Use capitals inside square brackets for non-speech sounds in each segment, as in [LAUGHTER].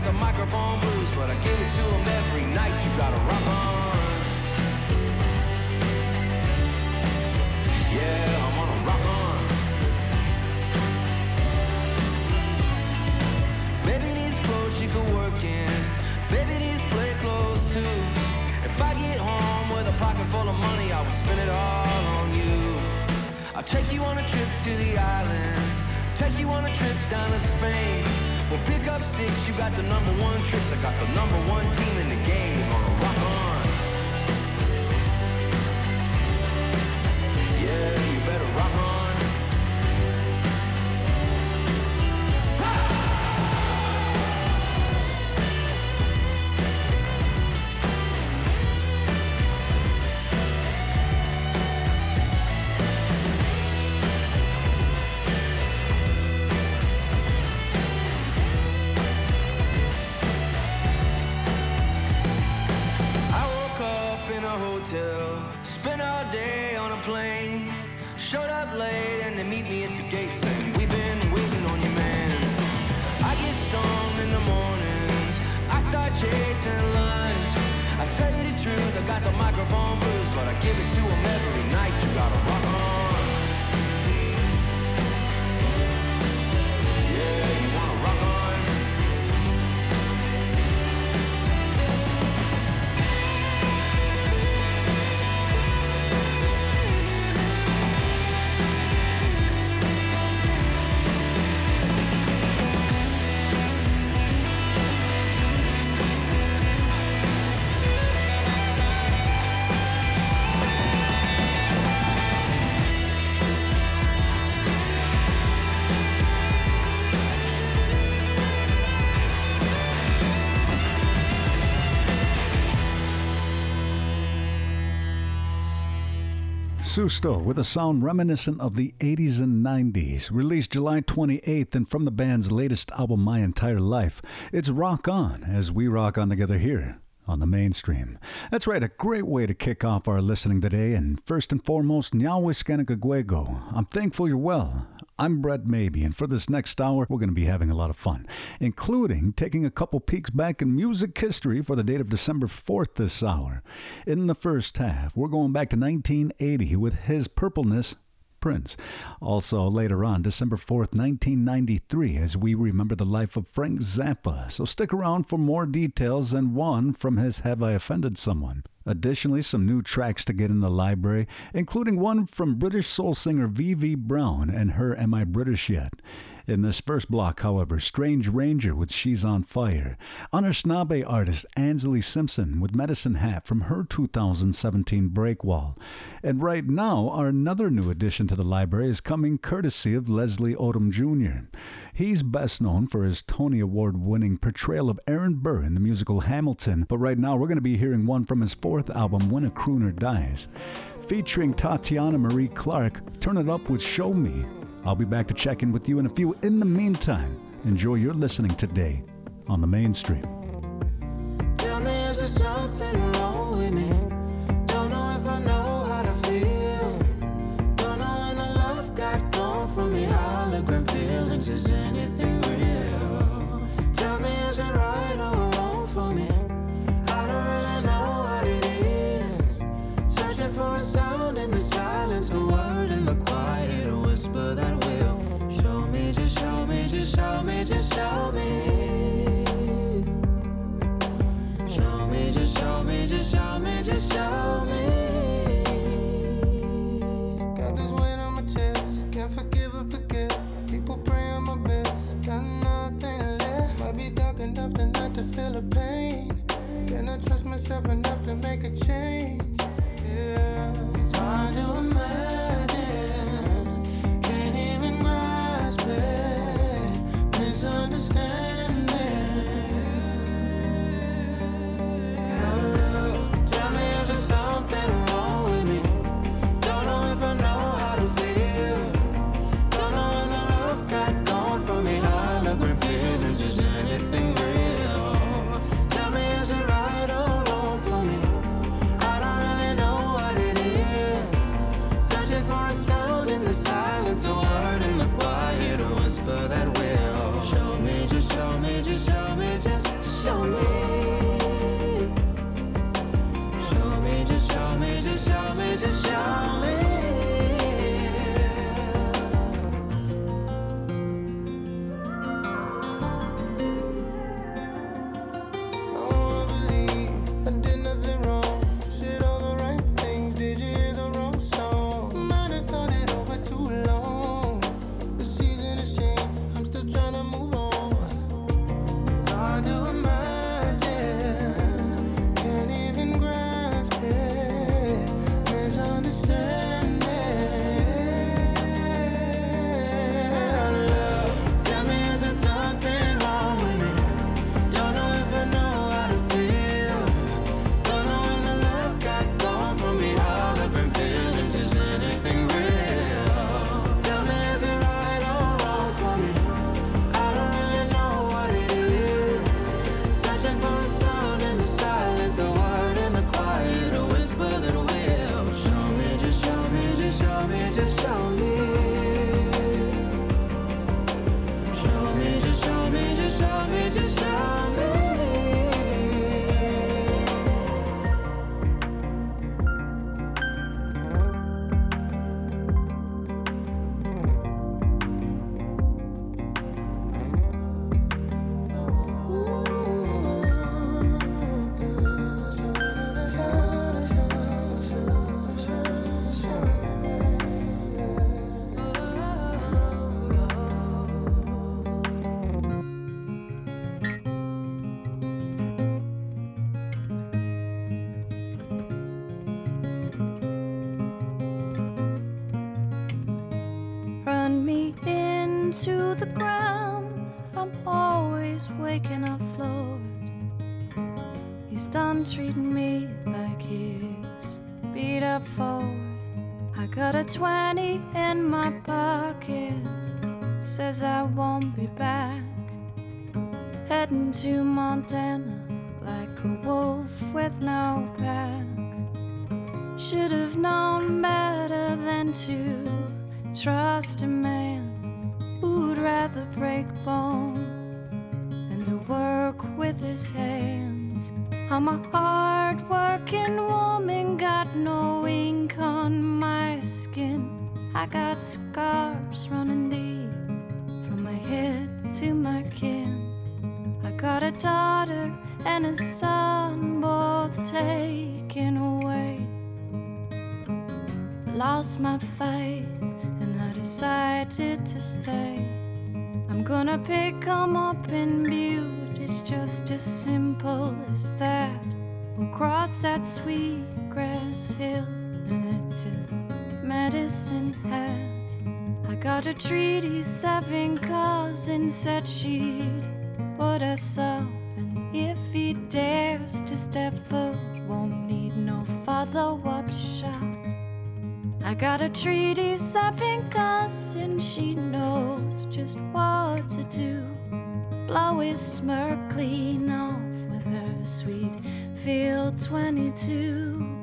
got the microphone blues, but I give it to them every night. You gotta rock on. Yeah, I'm on a rock on. Baby needs clothes she could work in. Baby needs play clothes too. If I get home with a pocket full of money, I will spend it all on you. I'll take you on a trip to the islands. Take you on a trip down to Spain. We'll pick up sticks, you got the number one tricks. I got the number one team in the game. We're gonna rock on. Chasing lines. I tell you the truth, I got the microphone blues, but I give it to them every night. You gotta rock on. Susto with a sound reminiscent of the 80s and 90s. Released July 28th and from the band's latest album, My Entire Life. It's Rock On as we rock on together here on the mainstream. That's right, a great way to kick off our listening today. And first and foremost, Nyawiskanakaguego. I'm thankful you're well. I'm Brett Maybe, and for this next hour, we're going to be having a lot of fun, including taking a couple peeks back in music history for the date of December 4th this hour. In the first half, we're going back to 1980 with his purpleness Prince. Also, later on, December 4th, 1993, as we remember the life of Frank Zappa. So stick around for more details and one from his Have I Offended Someone? Additionally, some new tracks to get in the library, including one from British soul singer V.V. Brown and her Am I British Yet? In this first block, however, Strange Ranger with She's on Fire, Anishinaabe artist Ansley Simpson with Medicine Hat from her 2017 Breakwall. And right now, our another new addition to the library is coming courtesy of Leslie Odom Jr. He's best known for his Tony Award winning portrayal of Aaron Burr in the musical Hamilton, but right now we're going to be hearing one from his fourth album, When a Crooner Dies. Featuring Tatiana Marie Clark, Turn It Up with Show Me. I'll be back to check in with you in a few. In the meantime, enjoy your listening today on the mainstream. Tell me, is there something wrong with me? Just show me. Show me, just show me, just show me, just show me. Got this weight on my chest, can't forgive or forget. People pray on my best, got nothing left. Might be dark enough tonight to feel the pain. Cannot trust myself enough to make a change. Yeah, it's hard to silence, a word in the quiet, a whisper that will show me, just show me, just show me, just show me. Show me, just show me, just show me, just show me. Treating me like he's beat up forward. I got a 20 in my pocket. Says I won't be back. Heading to Montana like a wolf with no pack. Should have known better than to trust a man who'd rather break bone than to work with his hands. I'm a hard working woman, got no ink on my skin. I got scars running deep from my head to my kin. I got a daughter and a son, both taken away. Lost my faith and I decided to stay. I'm gonna pick 'em up in Butte, it's just as simple as that. We'll cross that sweet grass hill and it's a medicine hat. I got a treaty, seven cousins said she'd put us up. And if he dares to step foot, won't need no follow-up shot. I got a treaty, seven cousin, she knows just what to do. Blow his smirk clean off with her sweet field 22.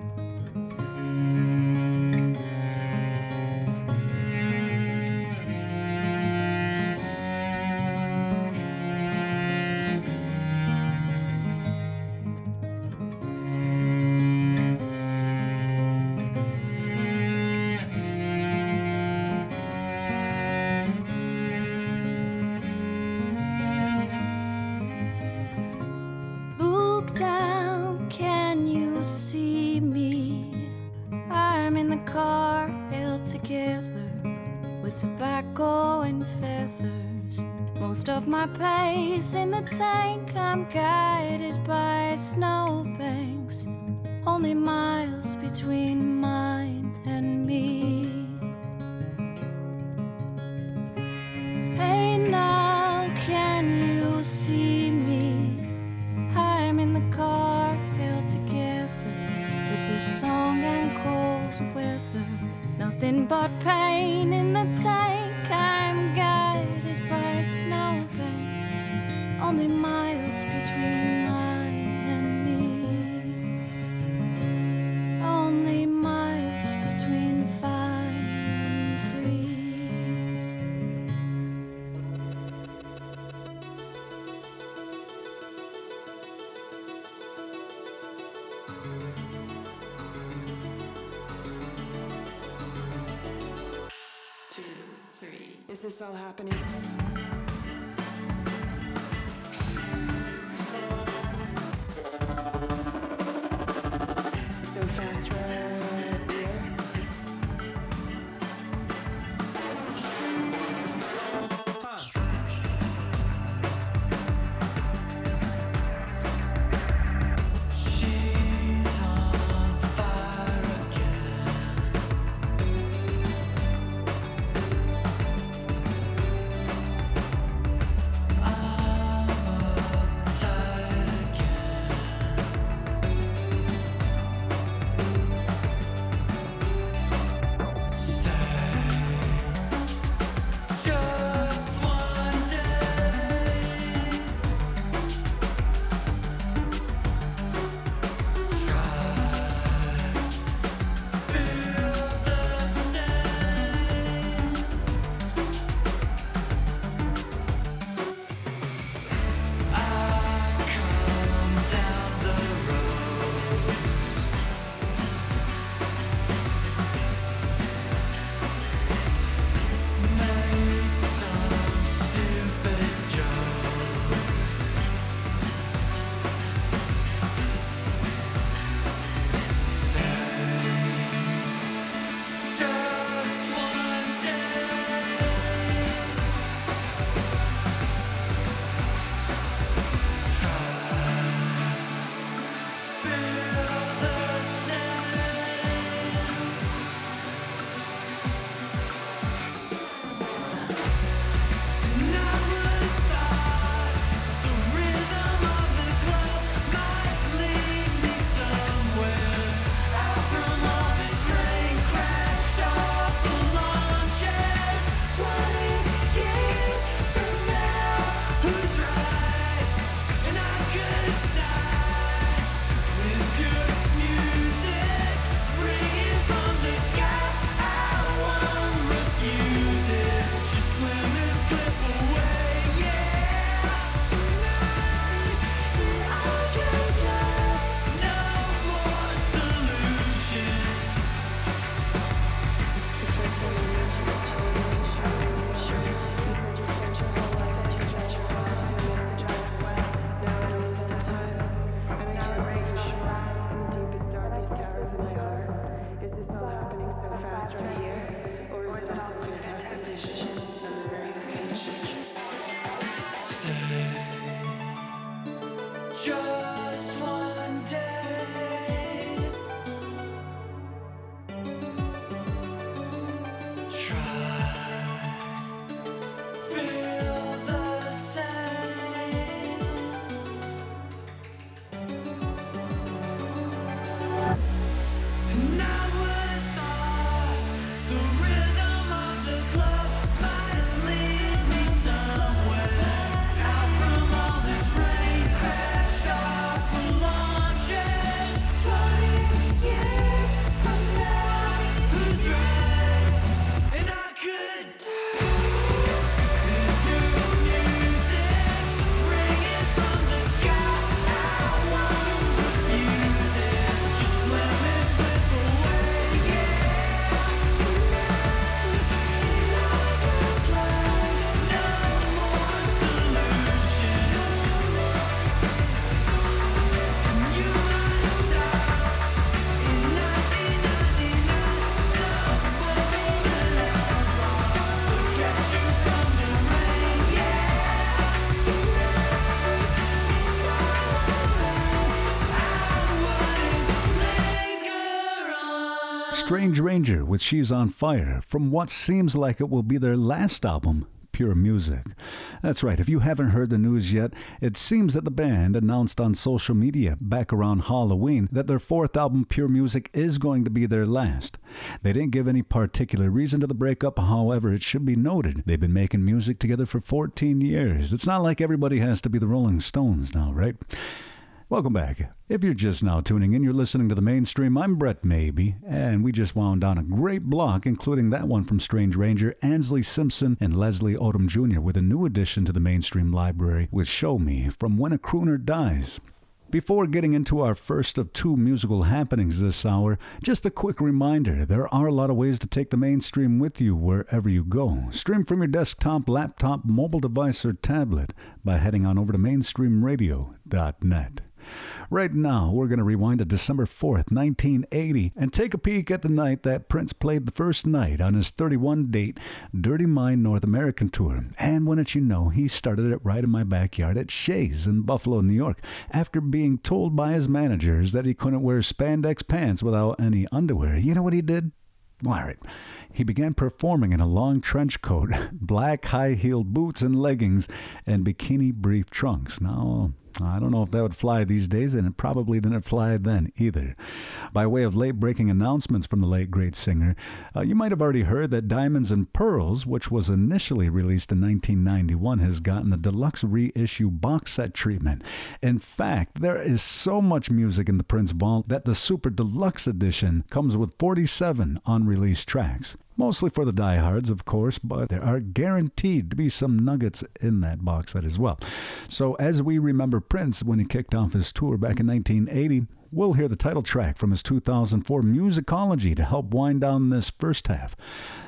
Strange Ranger with She's on Fire from what seems like it will be their last album, Pure Music. That's right, if you haven't heard the news yet, it seems that the band announced on social media back around Halloween that their fourth album, Pure Music, is going to be their last. They didn't give any particular reason to the breakup, however, it should be noted they've been making music together for 14 years. It's not like everybody has to be the Rolling Stones now, right? Welcome back. If you're just now tuning in, you're listening to the mainstream. I'm Brett Maybe, and we just wound down a great block, including that one from Strange Ranger, Ansley Simpson, and Leslie Odom Jr., with a new addition to the mainstream library with Show Me from When a Crooner Dies. Before getting into our first of two musical happenings this hour, just a quick reminder there are a lot of ways to take the mainstream with you wherever you go. Stream from your desktop, laptop, mobile device, or tablet by heading on over to mainstreamradio.net. Right now, we're going to rewind to December 4th, 1980, and take a peek at the night that Prince played the first night on his 31 date Dirty Mind North American tour. And wouldn't you know, he started it right in my backyard at Shea's in Buffalo, New York, after being told by his managers that he couldn't wear spandex pants without any underwear. You know what he did? All right. He began performing in a long trench coat, [LAUGHS] black high heeled boots and leggings, and bikini brief trunks. Now, I don't know if that would fly these days, and it probably didn't fly then either. By way of late breaking announcements from the late great singer, uh, you might have already heard that Diamonds and Pearls, which was initially released in 1991, has gotten a deluxe reissue box set treatment. In fact, there is so much music in the Prince Vault that the Super Deluxe Edition comes with 47 unreleased tracks. Mostly for the diehards, of course, but there are guaranteed to be some nuggets in that box set as well. So, as we remember Prince when he kicked off his tour back in 1980, we'll hear the title track from his 2004 Musicology to help wind down this first half.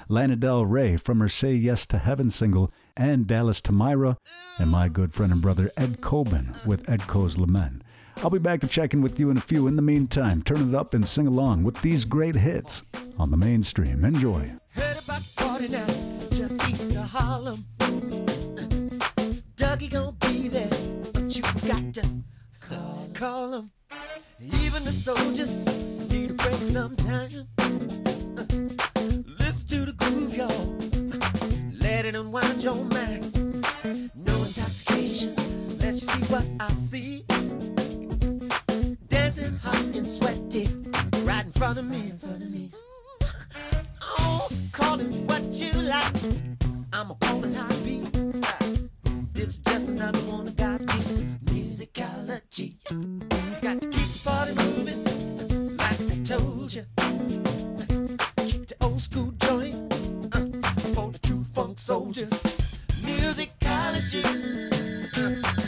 Lana Del Rey from her Say Yes to Heaven single, and Dallas Tamaira, and my good friend and brother Ed Koban with Edko's Lament. I'll be back to check in with you in a few. In the meantime, turn it up and sing along with these great hits on the mainstream. Enjoy. Heard about 49, just east of Harlem. Dougie gonna be there, but you got to call, call him. Even the soldiers need a break sometime. Listen to the groove, y'all. Let it unwind your mind. No intoxication, let's you see what I see. Dancing hot and sweaty, right in front of me. In front of me. [LAUGHS] Oh, call it what you like. I'ma call it how be. This is just another one of God's gift. Musicology. Got to keep the party moving, like I told you. Keep the old school joint uh, for the true funk soldiers. Musicology. Uh,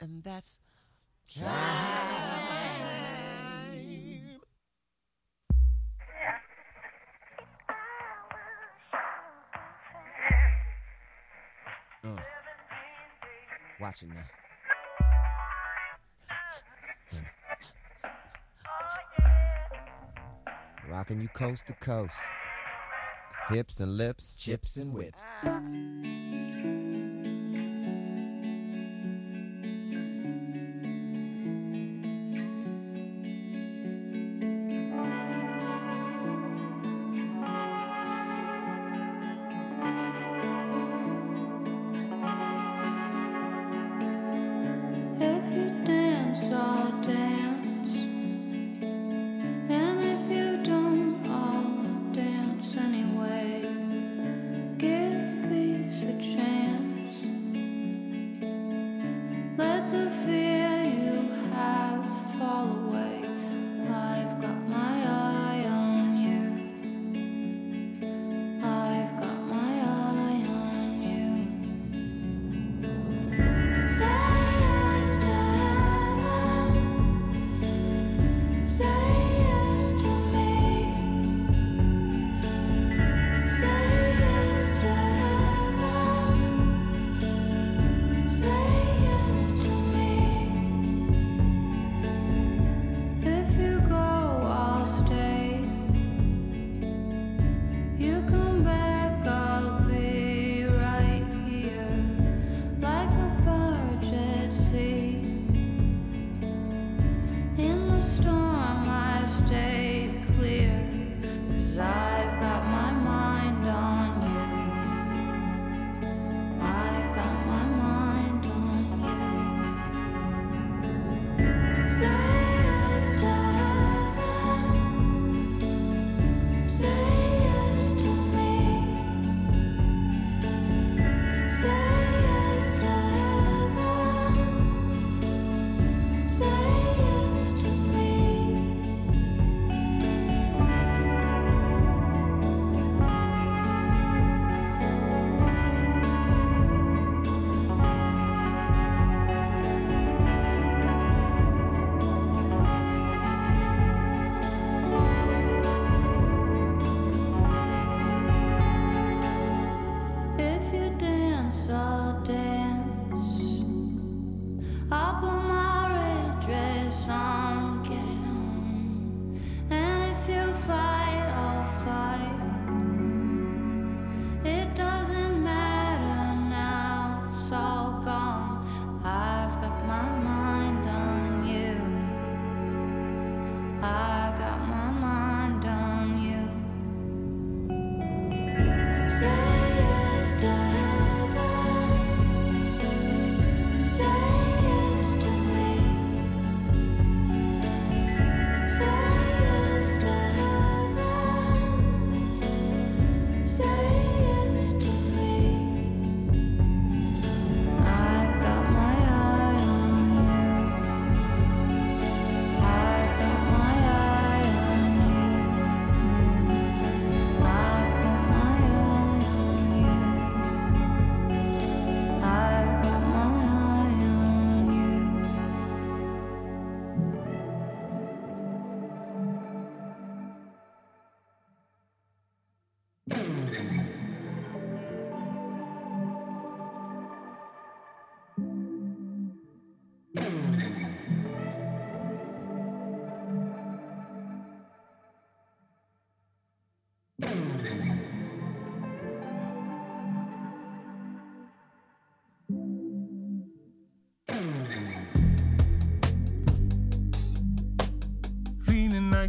and that's time. Oh. Uh, watch it now. Rocking you coast to coast. Hips and lips, chips and whips.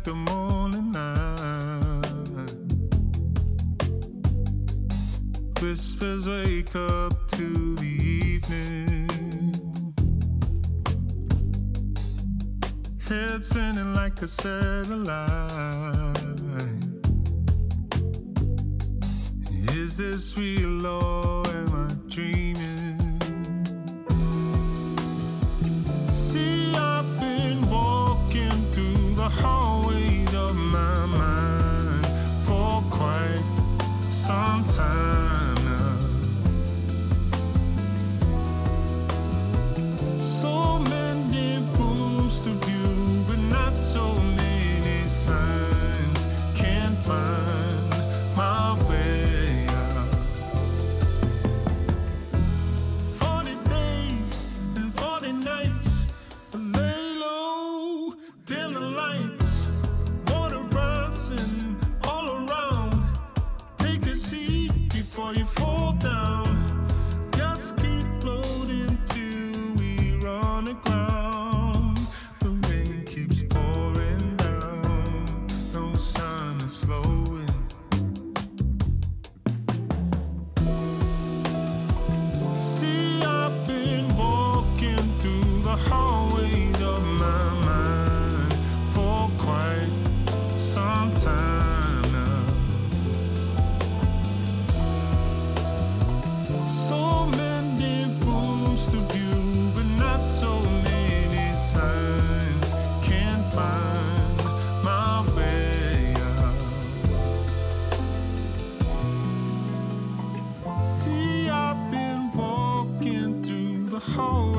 like the morning light. Whispers wake up to the evening. Head spinning like a satellite. Is this real or am I dreaming? Through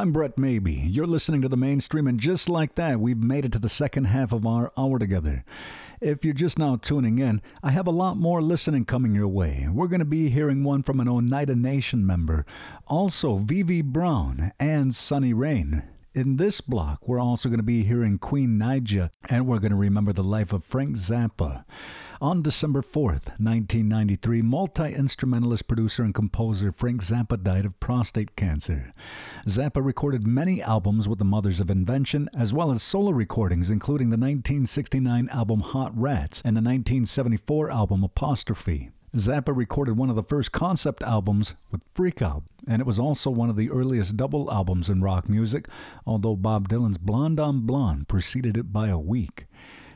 I'm Brett Maybe. You're listening to the mainstream, and just like that, we've made it to the second half of our hour together. If you're just now tuning in, I have a lot more listening coming your way. We're going to be hearing one from an Oneida Nation member, also V V Brown and Sunny Reyne. In this block, we're also going to be hearing Queen Naija, and we're going to remember the life of Frank Zappa. On December 4th, 1993, multi instrumentalist producer and composer Frank Zappa died of prostate cancer. Zappa recorded many albums with the Mothers of Invention, as well as solo recordings, including the 1969 album Hot Rats and the 1974 album Apostrophe. Zappa recorded one of the first concept albums with Freak Out, and it was also one of the earliest double albums in rock music, although Bob Dylan's Blonde on Blonde preceded it by a week.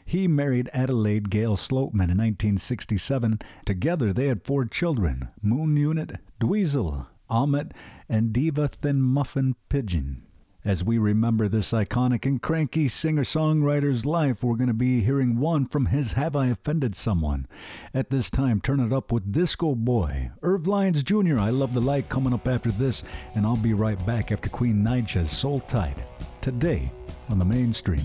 He married Adelaide Gail Sloatman in 1967. Together, they had four children Moon Unit, Dweezil, Ahmet, and Diva Thin Muffin Pigeon. As we remember this iconic and cranky singer songwriter's life, we're going to be hearing one from his Have I Offended Someone? At this time, turn it up with Disco Boy. Irv Lyons Jr., I Love the Night, coming up after this, and I'll be right back after Queen Naija's Soul Tied. Today on the mainstream.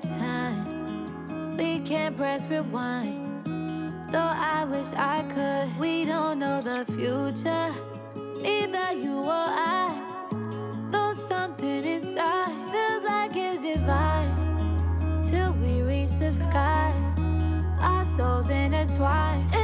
The time. We can't press rewind. Though I wish I could. We don't know the future. Neither you or I. Though something inside feels like it's divine. Till we reach the sky. Our souls intertwine.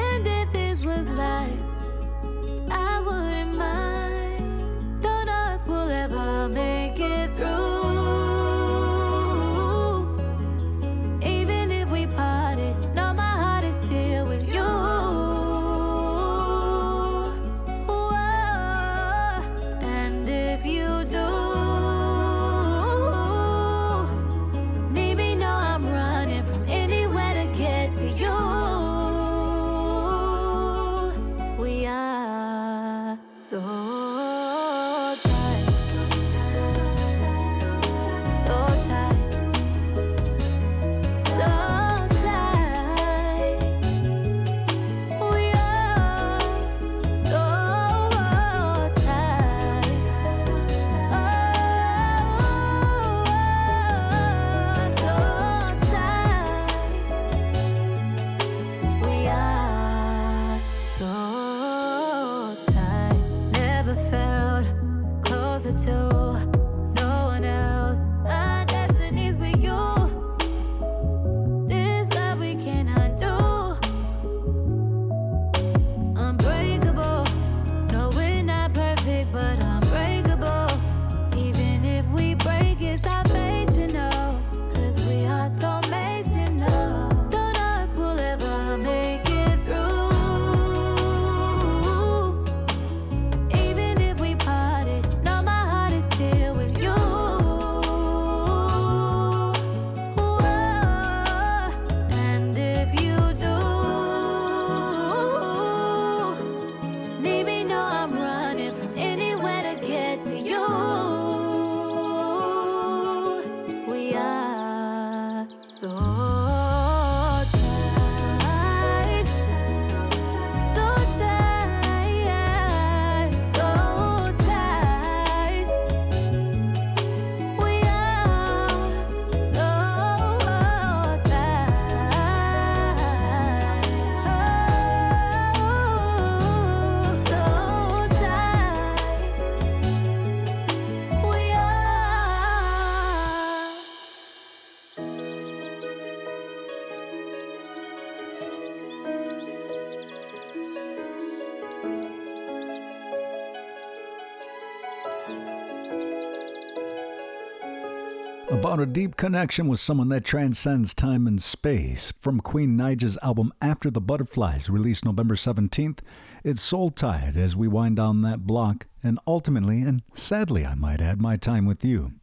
A deep connection with someone that transcends time and space. From Queen Naija's album After the Butterflies, released November 17th, it's Soul tied as we wind down that block, and ultimately, and sadly I might add, my time with you.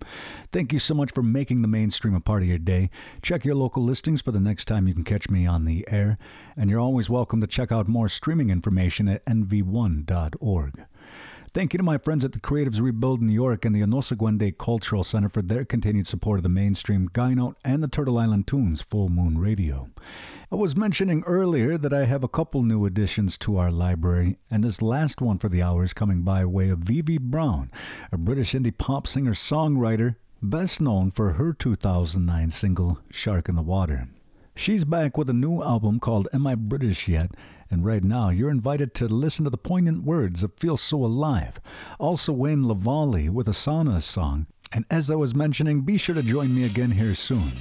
Thank you so much for making the mainstream a part of your day. Check your local listings for the next time you can catch me on the air, and you're always welcome to check out more streaming information at nv1.org. Thank you to my friends at the Creatives Rebuild in New York and the Onosagwende Cultural Center for their continued support of the mainstream Guy Note and the Turtle Island Tunes Full Moon Radio. I was mentioning earlier that I have a couple new additions to our library, and this last one for the hour is coming by way of V V Brown, a British indie pop singer songwriter, best known for her 2009 single Shark in the Water. She's back with a new album called Am I British Yet? And right now, you're invited to listen to the poignant words of Feel So Alive. Also, Wayne Lavallee with Asana's Song. And as I was mentioning, be sure to join me again here soon.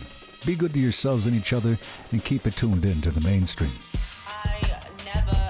Be good to yourselves and each other, and keep it tuned in to the mainstream. I never